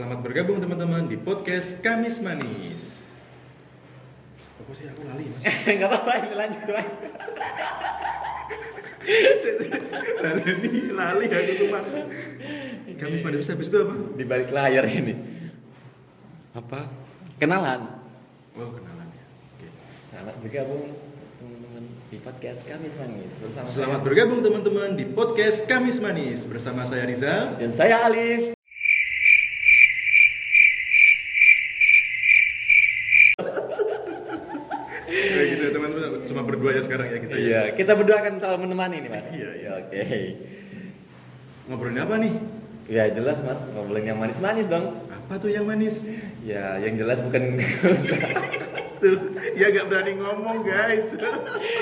Selamat bergabung teman-teman di podcast Kamis Manis. Apa sih aku lali mas? Enggak apa-apa, ini lanjut Bang. lali ini lali aku cuma. Kamis Manis habis itu apa? Di balik layar ini. Apa? Kenalan. Oh kenalan ya. Oke. Selamat bergabung teman-teman di podcast Kamis Manis bersama Selamat bergabung teman-teman di podcast Kamis Manis bersama saya Rizal. saya. dan saya Alif. Kayak gitu ya teman-teman. Cuma berdua ya sekarang ya kita. ya. Iya, kita berdua akan selalu menemani nih Mas. Iya, iya. Oke. Ngobrolin apa nih? Ya jelas Mas, ngobrolin yang manis-manis dong. Apa tuh yang manis? Ya, yang jelas bukan Tuh, ya gak berani ngomong guys.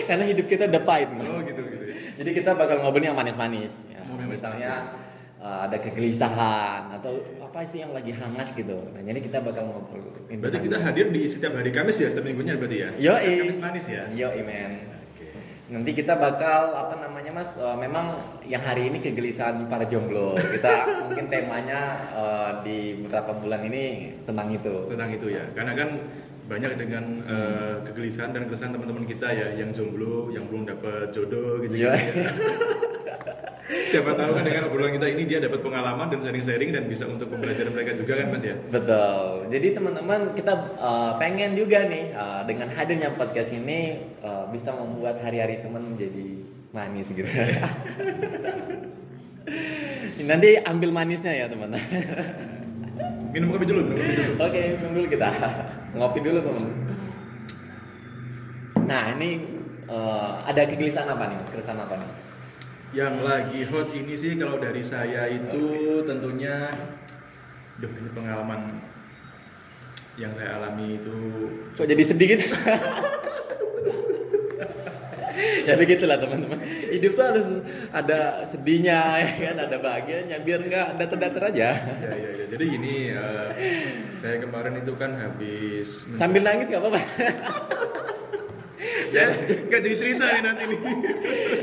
karena hidup kita udah pahit Mas. Oh gitu gitu. ya. Jadi kita bakal ngobrolin yang manis-manis. Ya, yang misalnya uh, ada kegelisahan atau apa sih yang lagi hangat gitu. Nah, jadi kita bakal ngobrol. Berarti kita hadir di setiap hari Kamis ya, setiap minggunya berarti ya? Yo, Kamis manis ya? Yo, men. Nanti kita bakal apa namanya Mas? uh, memang yang hari ini kegelisahan para jomblo. Kita mungkin temanya uh, di beberapa bulan ini tentang itu. tentang itu ya karena kan banyak dengan eh, kegelisahan dan keresahan teman-teman kita ya yang jomblo yang belum dapat jodoh gitu, Iya. ya siapa tahu kan dengan obrolan kita ini dia dapat pengalaman dan sharing-sharing dan bisa untuk pembelajaran mereka juga kan mas ya Betul. Jadi teman-teman kita uh, pengen juga nih uh, dengan hadirnya podcast ini uh, bisa membuat hari-hari teman menjadi manis gitu. Nanti ambil manisnya ya teman. minum kopi dulu minum kopi dulu Oke, minum dulu kita. Ngopi dulu teman. Nah ini uh, ada kegelisahan apa nih mas? Keresahan apa nih? Yang lagi hot ini sih kalau dari saya itu tentunya Duh, ini pengalaman yang saya alami itu Kok jadi sedih gitu? ya begitulah teman-teman. Hidup tuh harus ada sedihnya, ya kan? Ada bahagianya, biar nggak datar-datar aja. ya ya ya jadi gini eh, saya kemarin itu kan habis Sambil nangis nggak apa-apa. ya nggak jadi cerita nih nanti nih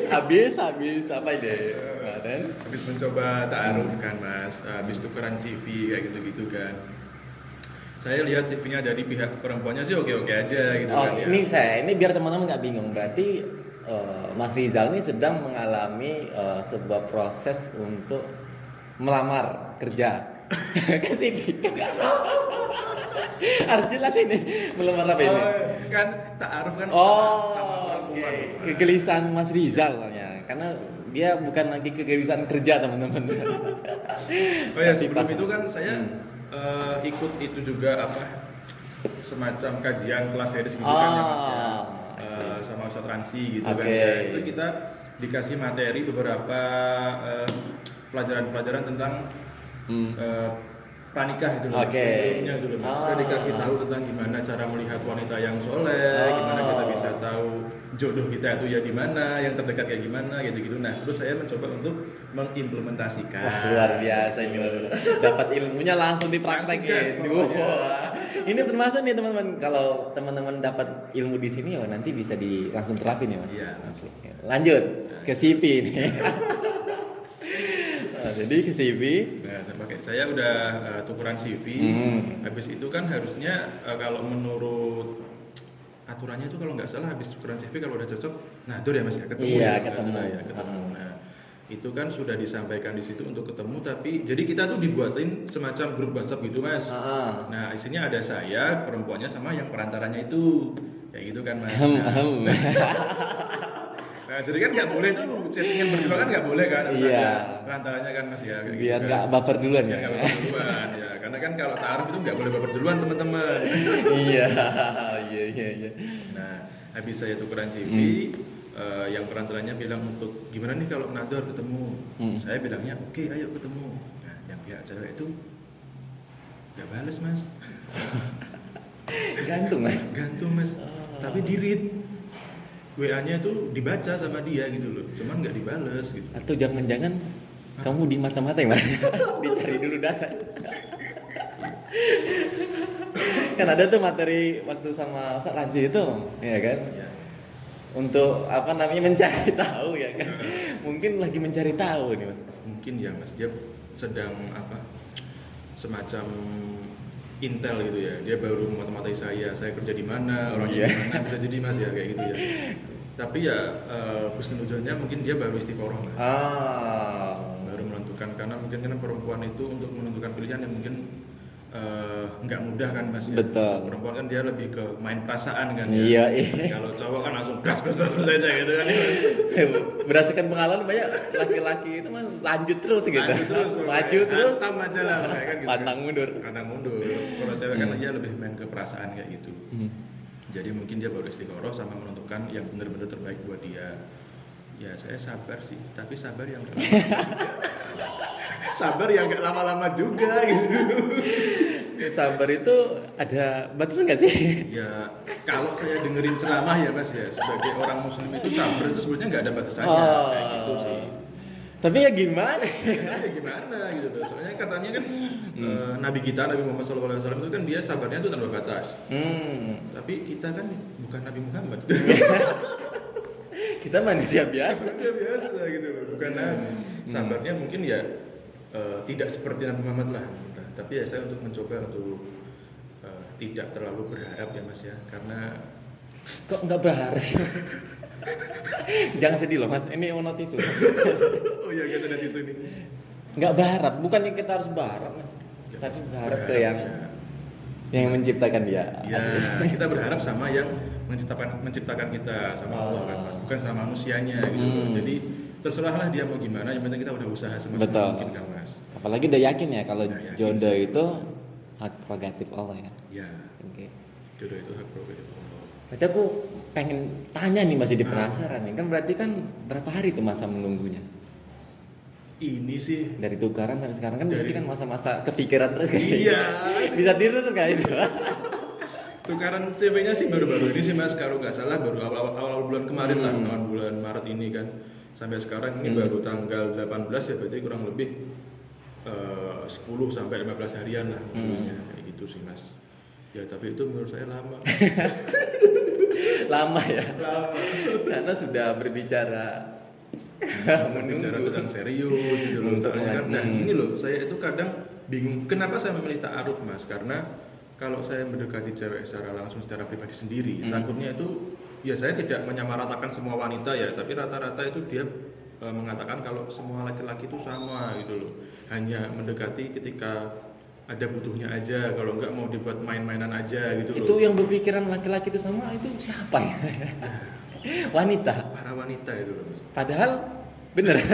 habis, habis apa ide? Kemarin. habis mencoba taaruf kan mas habis tukeran CV kayak gitu gitu kan saya lihat CV-nya dari pihak perempuannya sih oke oke aja gitu Oh, kan ya ini saya, ini biar teman-teman nggak bingung. Berarti eh, Mas Rizal ini sedang mengalami eh, sebuah proses untuk melamar kerja. Kasih Harus jelas ini melamar apa ini? Oh, kan taaruf kan Oh, sama perempuan oke. kegelisahan Mas Rizal soalnya. Karena dia bukan lagi kegelisahan kerja teman-teman. oh ya sebelum itu kan saya eh, ikut itu juga apa semacam kajian kelas series gitu kan ya mas ya Eh, sama Ustadz Ransi gitu kan Oke. ya itu kita dikasih materi beberapa eh, pelajaran-pelajaran tentang Hmm. eh, pranikah itu loh. Oke. sebelumnya gitu loh mas kita Ah. dikasih tahu tentang gimana cara melihat wanita yang soleh gimana kita Oh. bisa tahu jodoh kita itu ya di mana yang terdekat kayak gimana gitu gitu nah terus saya mencoba untuk mengimplementasikan Wah luar biasa ini dapat ilmunya langsung Langsung dipraktekin. gas. Wah. Ini termasuk nih teman-teman kalau teman-teman dapat ilmu di sini ya nanti bisa di langsung terapin ya mas. iya langsung Lanjut ke CV nih. Nah, jadi ke CV. Nah, saya udah uh, tukeran CV. Hmm. Habis itu kan harusnya uh, kalau menurut aturannya itu kalau nggak salah habis tukeran CV kalau udah cocok, nah itu ya mas ya ketemu Iya, ya, ketemu. salah ya, ketemu. Hmm. Nah itu kan sudah disampaikan di situ untuk ketemu tapi jadi kita tuh dibuatin semacam grup WhatsApp gitu mas. Ah, Nah isinya ada saya, perempuannya sama yang perantaranya itu kayak gitu kan mas. Nah. nah, jadi kan nggak boleh tuh chattingan berdua kan nggak boleh kan? Iya. Perantaranya kan mas ya. kayak Biar gitu kan. nggak baper duluan Ya ya. nggak baper duluan ya, karena kan kalau taaruf itu nggak boleh baper duluan teman-teman. iya, iya, iya, iya. Nah, habis saya tukeran CV, eh, yang perantaranya bilang untuk gimana nih kalau nador ketemu, Hmm. saya bilangnya oke ayo ketemu. Nah, yang pihak cewek itu nggak bales mas, Gantung mas. gantung mas, Oh. tapi di read. WA-nya itu dibaca sama dia gitu loh, cuman nggak dibales gitu. Atau jangan-jangan kamu di mata-mata ya? Dicari dulu data. kan ada tuh materi waktu sama Ustaz Lansi itu, ya kan? Ya. Untuk apa namanya mencari tahu ya kan? Mungkin lagi mencari tahu nih mas. Mungkin ya mas, dia sedang apa? semacam intel gitu ya. Dia baru mata-matai saya. Saya kerja di mana? Orangnya Iya. di mana? Bisa jadi mas ya kayak gitu ya. Tapi ya eh, husnuzonnya mungkin dia baru istiqoroh mas. Ah. baru menentukan. Karena mungkin kan perempuan itu untuk menentukan pilihan yang mungkin eh, nggak mudah kan mas ya Betul. perempuan kan dia lebih ke main perasaan kan Iya, ya. iya. kalau cowok kan langsung gas gas gas aja gitu kan Berdasarkan pengalaman banyak laki-laki itu mah lanjut terus gitu. Lanjut terus. Maju terus. Hantam aja lah kan gitu. Pantang mundur. Pantang mundur kalau cewek kan dia lebih main ke perasaan kayak gitu Hmm. jadi mungkin dia baru istiqoroh sama menentukan yang benar-benar terbaik buat dia ya saya sabar sih tapi sabar yang lama sabar yang nggak lama-lama juga gitu Sabar itu ada batas nggak sih? ya kalau saya dengerin ceramah ya mas ya sebagai orang muslim itu sabar itu sebenarnya nggak ada batasannya Oh. kayak gitu sih Tapi ya gimana? ya gimana gitu loh soalnya katanya kan eh, nabi kita nabi Muhammad SAW itu kan dia sabarnya itu tanpa batas Hmm. tapi kita kan bukan nabi Muhammad Kita manusia biasa. Manusia biasa gitu loh bukan nabi sabarnya mungkin ya eh, tidak seperti Nabi Muhammad lah Nah, tapi ya saya untuk mencoba untuk eh, tidak terlalu berharap ya mas ya karena Kok nggak berharap sih? Jangan sedih loh mas, ini mau tisu. oh iya kita ada di sini Nggak berharap, bukannya kita harus berharap mas. Tapi berharap ke yang ya. yang menciptakan dia. Ya, kita berharap sama yang menciptakan menciptakan kita sama Allah kan Mas, bukan sama manusianya gitu. Hmm. Jadi terserahlah dia mau gimana, yang penting kita udah usaha semaksimal mungkin kan Mas. Apalagi udah yakin ya kalau yakin jodoh sih. itu hak prerogatif Allah ya. Ya, Oke. jodoh itu hak prerogatif Allah. Berarti aku pengen tanya nih masih di Ah. penasaran nih kan berarti kan berapa hari tuh masa menunggunya Ini sih dari tukaran sampai sekarang kan Dari- berarti kan masa-masa kepikiran terus kan Iya. bisa tidur tuh kayak itu tukaran CV-nya sih baru-baru ini sih Mas, kalau nggak salah baru awal, awal bulan kemarin lah, Hmm. awal bulan Maret ini kan. Sampai sekarang ini Hmm. baru tanggal 18 ya berarti kurang lebih eh, 10 sampai 15 harian lah Hmm. kayak gitu sih Mas. Ya tapi itu menurut saya lama. lama ya lama. karena sudah berbicara Berbicara tentang serius gitu loh. Untuk Soalnya kan, nah ini loh, saya itu kadang bingung. Kenapa saya memilih ta'aruf mas? Karena kalau saya mendekati cewek secara langsung, secara pribadi sendiri, Hmm. takutnya itu, ya saya tidak menyamaratakan semua wanita ya, tapi rata-rata itu dia eh, mengatakan kalau semua laki-laki itu sama gitu loh. Hanya mendekati ketika ada butuhnya aja, kalau nggak mau dibuat main-mainan aja gitu loh. itu yang berpikiran laki-laki itu sama itu siapa ya wanita para wanita itu loh. Padahal bener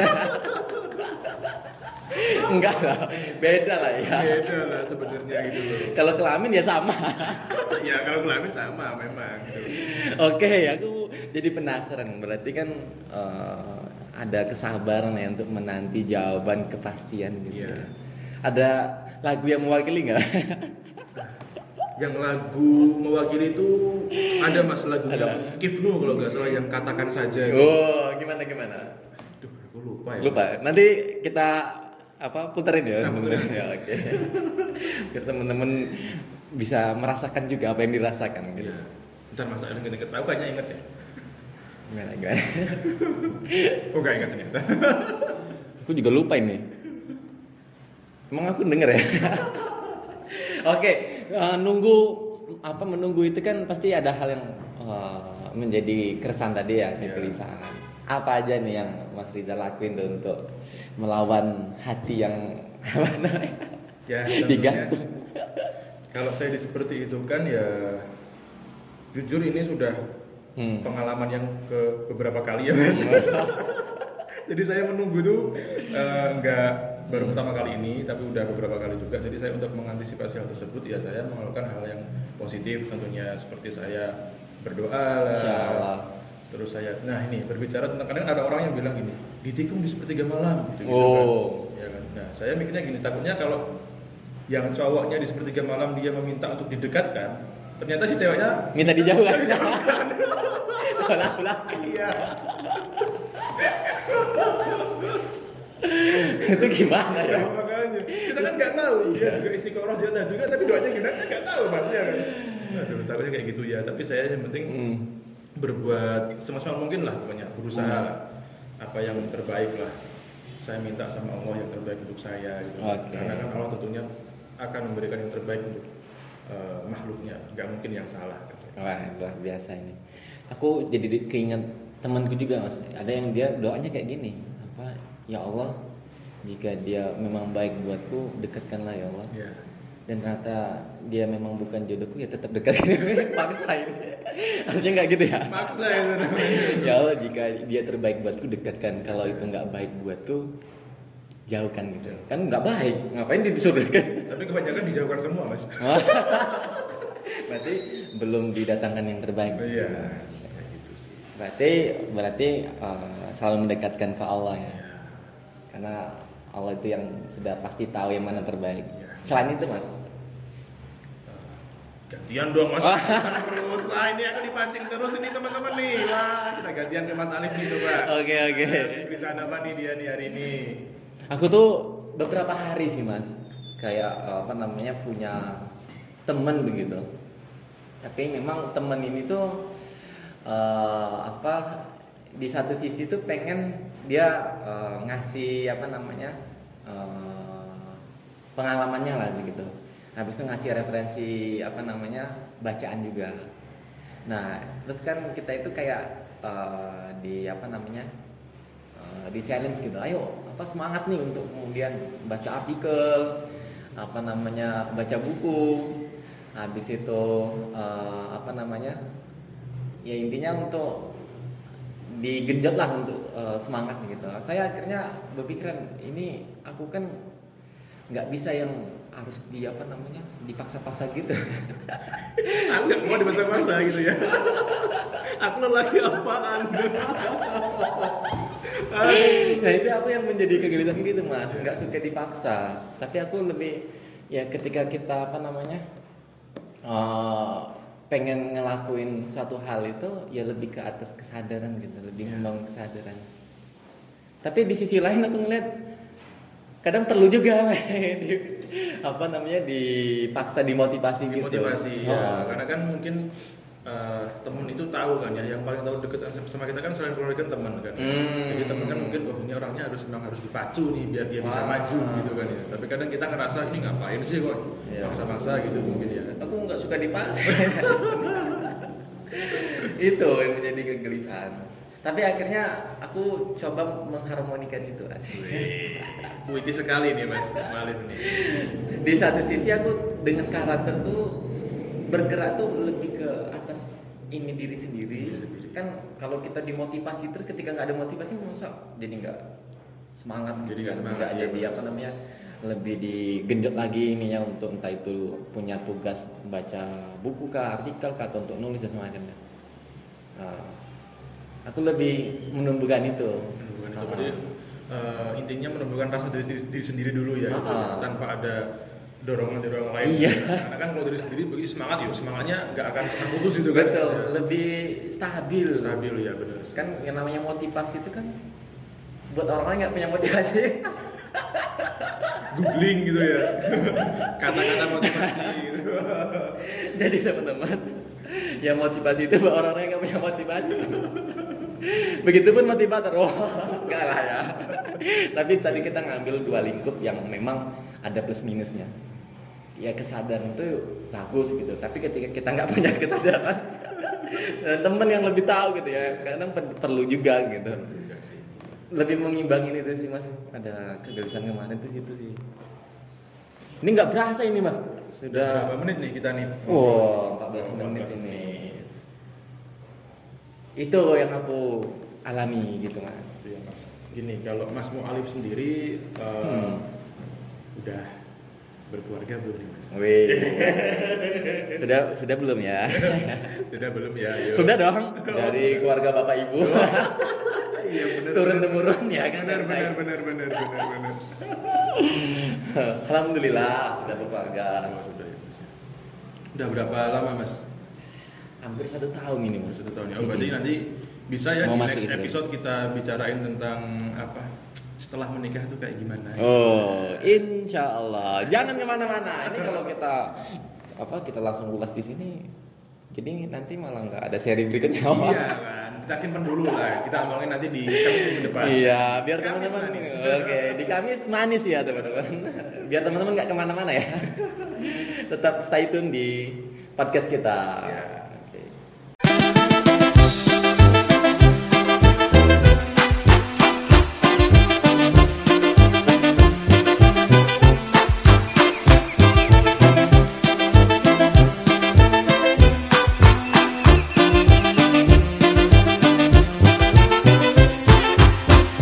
enggak lah beda lah ya Beda lah sebenarnya gitu loh. kalau kelamin ya sama ya kalau kelamin sama memang gitu. Oke, aku jadi penasaran. Berarti kan eh, ada kesabaran ya untuk menanti jawaban kepastian gitu. Iya. ya. Ada lagu yang mewakili nggak? yang lagu mewakili itu ada mas lagunya Ada. Kifnu kalau nggak salah yang katakan saja gitu. oh, gimana gimana? Duh, aku lupa ya. Lupa. Nanti kita apa puterin ya. Nah, puterin. ya oke. Biar teman-teman bisa merasakan juga apa yang dirasakan gitu. Iya. Ntar mas Alan tahu kayaknya inget ya. Gimana gimana? Oh nggak inget ternyata. Aku juga lupa ini. Emang aku denger ya? Oke, eh, nunggu apa menunggu itu kan pasti ada hal yang eh, menjadi keresahan tadi ya, Iya. kegelisahan. Apa aja nih yang Mas Rizal lakuin tuh untuk melawan hati yang apa namanya? Ya, digantung. Kalau saya di seperti itu kan ya jujur ini sudah Hmm. pengalaman yang ke beberapa kali ya mas. Jadi saya menunggu tuh eh, nggak baru pertama kali ini, tapi udah beberapa kali juga. Jadi saya untuk mengantisipasi hal tersebut ya saya melakukan hal yang positif tentunya seperti saya berdoa lah. Terus saya, nah ini berbicara tentang kadang ada orang yang bilang gini, ditikung di sepertiga malam, gitu, Oh. kan. Ya kan? Nah saya mikirnya gini, takutnya kalau yang cowoknya di sepertiga malam dia meminta untuk didekatkan, ternyata si ceweknya Minta dijauhkan. Ulang-ulang. iya. itu gimana ya? Ya, makanya kita kan nggak tahu dia juga istiqoroh dia juga tapi doanya gimana kan nggak tahu mas ya kan aduh takutnya kayak gitu ya tapi saya yang penting Hmm. berbuat semaksimal mungkin lah pokoknya berusaha Hmm. lah apa yang terbaik lah saya minta sama Allah yang terbaik untuk saya gitu. Oke. karena kan Allah tentunya akan memberikan yang terbaik untuk uh, makhluknya. Nggak mungkin yang salah wah luar biasa ini. Aku jadi di- keinget temanku juga mas. Ada yang dia doanya kayak gini apa ya Allah jika dia memang baik buatku dekatkanlah ya Allah. Ya dan ternyata dia memang bukan jodohku ya tetap dekat. Paksa ini. Harusnya nggak gitu ya. Maksa itu namanya. Ya Allah jika dia terbaik buatku dekatkan. Kalau itu nggak baik buatku jauhkan gitu. Kan nggak baik ngapain dia disuruh dekat tapi kebanyakan dijauhkan semua mas. Berarti belum didatangkan yang terbaik. Iya. Kayak gitu sih berarti berarti uh, selalu mendekatkan ke Allah ya. Ya karena Allah itu yang sudah pasti tahu yang mana terbaik. Iya. selain itu mas? Gantian dong mas. Terus. Wah ini aku dipancing terus ini teman-teman nih. Wah kita gantian ke mas Alif nih coba. Oke oke. Bisa apa nih dia nih hari ini Aku tuh beberapa hari sih mas, kayak eh, apa namanya punya temen begitu. Tapi memang temen ini tuh eh, apa di satu sisi tuh pengen dia eh, ngasih apa namanya eh, pengalamannya lah begitu. Habis itu ngasih referensi apa namanya bacaan juga. Nah terus kan kita itu kayak eh, di apa namanya di challenge gitu ayo apa semangat nih untuk kemudian baca artikel apa namanya baca buku. Habis itu eh, apa namanya ya intinya untuk digenjot lah untuk eh, semangat gitu. Saya akhirnya berpikiran ini aku kan nggak bisa yang harus di apa namanya dipaksa-paksa gitu. Aku nggak mau dipaksa-paksa gitu ya. Aku lelaki apaan? Nah itu aku yang menjadi kegelitan gitu mas. Nggak suka dipaksa. Tapi aku lebih ya ketika kita apa namanya eh, pengen ngelakuin suatu hal itu ya lebih ke atas kesadaran gitu lebih membangun kesadaran. Tapi di sisi lain aku ngeliat kadang perlu juga di- apa namanya dipaksa dimotivasi gitu motivasi ya Oh. karena kan mungkin eh, temen itu tahu kan ya yang paling tahu deket sama kita kan selain keluarga kan teman kan Hmm. jadi temen kan mungkin oh ini orangnya harus memang harus dipacu nih biar dia bisa Wah. maju gitu kan ya tapi kadang kita ngerasa ini ngapain sih kok Iya. maksa-maksa gitu mungkin ya aku nggak suka dipaksa itu yang menjadi kegelisahan tapi akhirnya aku coba mengharmonikan itu asik puitis sekali nih mas Malif nih. Di satu sisi aku dengan karakterku bergerak tuh lebih ke atas ini diri sendiri. Diri sendiri. kan kalau kita dimotivasi terus ketika nggak ada motivasi masa jadi nggak semangat Jadi gitu nggak kan. semangat, Nggak iya, jadi apa namanya lebih digenjot lagi ininya untuk entah itu punya tugas baca buku kah artikel kah atau untuk nulis dan semacamnya. Nah, aku lebih menumbuhkan itu Menumbuhkan itu berarti eh, intinya menumbuhkan rasa diri, diri, diri sendiri dulu ya gitu. Ah. tanpa ada dorongan-dorongan lain Iya. karena kan kalau diri sendiri bagi semangat ya semangatnya nggak akan pernah putus gitu kan betul Ya. lebih stabil stabil ya benar kan yang namanya motivasi itu kan buat orang lain nggak punya motivasi googling gitu ya kata-kata motivasi gitu jadi teman-teman yang motivasi itu buat orang lain nggak punya motivasi begitupun motivator. Oh enggak lah ya. Tapi tadi kita ngambil dua lingkup yang memang ada plus minusnya. Ya kesadaran itu bagus gitu. Tapi ketika kita nggak punya kesadaran dan temen yang lebih tahu gitu ya kadang per- perlu juga gitu. Lebih mengimbangin itu sih mas. Ada kegelisahan kemarin tuh situ sih. Ini nggak berasa ini mas. Sudah berapa menit nih kita nih? Wow 14 menit 14 ini itu yang aku alami gitu mas Iya, Mas. Gini, kalau Mas Mu'alif sendiri eh, Hmm. udah berkeluarga belum nih Mas? Wih. sudah sudah belum ya Sudah belum ya? Ayo. sudah dong dari keluarga bapak ibu Iya benar. turun temurun ya kan Benar benar benar benar benar benar. alhamdulillah sudah berkeluarga Oh, sudah ya Mas. ya. Udah berapa lama Mas? Hampir satu tahun ini mas Satu tahun ya. Oh, berarti nanti bisa ya Mau di next episode kita bicarain tentang apa? Setelah menikah tuh kayak gimana? Oh, insya Allah. Jangan ke mana-mana. Ini kalau kita apa kita langsung ulas di sini, jadi nanti malah nggak ada seri berikutnya. Iya kan. kita simpen dulu lah. Kita ngomongin nanti di Kamis minggu depan. Iya, biar teman-teman. Oke, di Kamis manis ya teman-teman. Biar teman-teman nggak ke mana-mana ya. Tetap stay tune di podcast kita. Ya.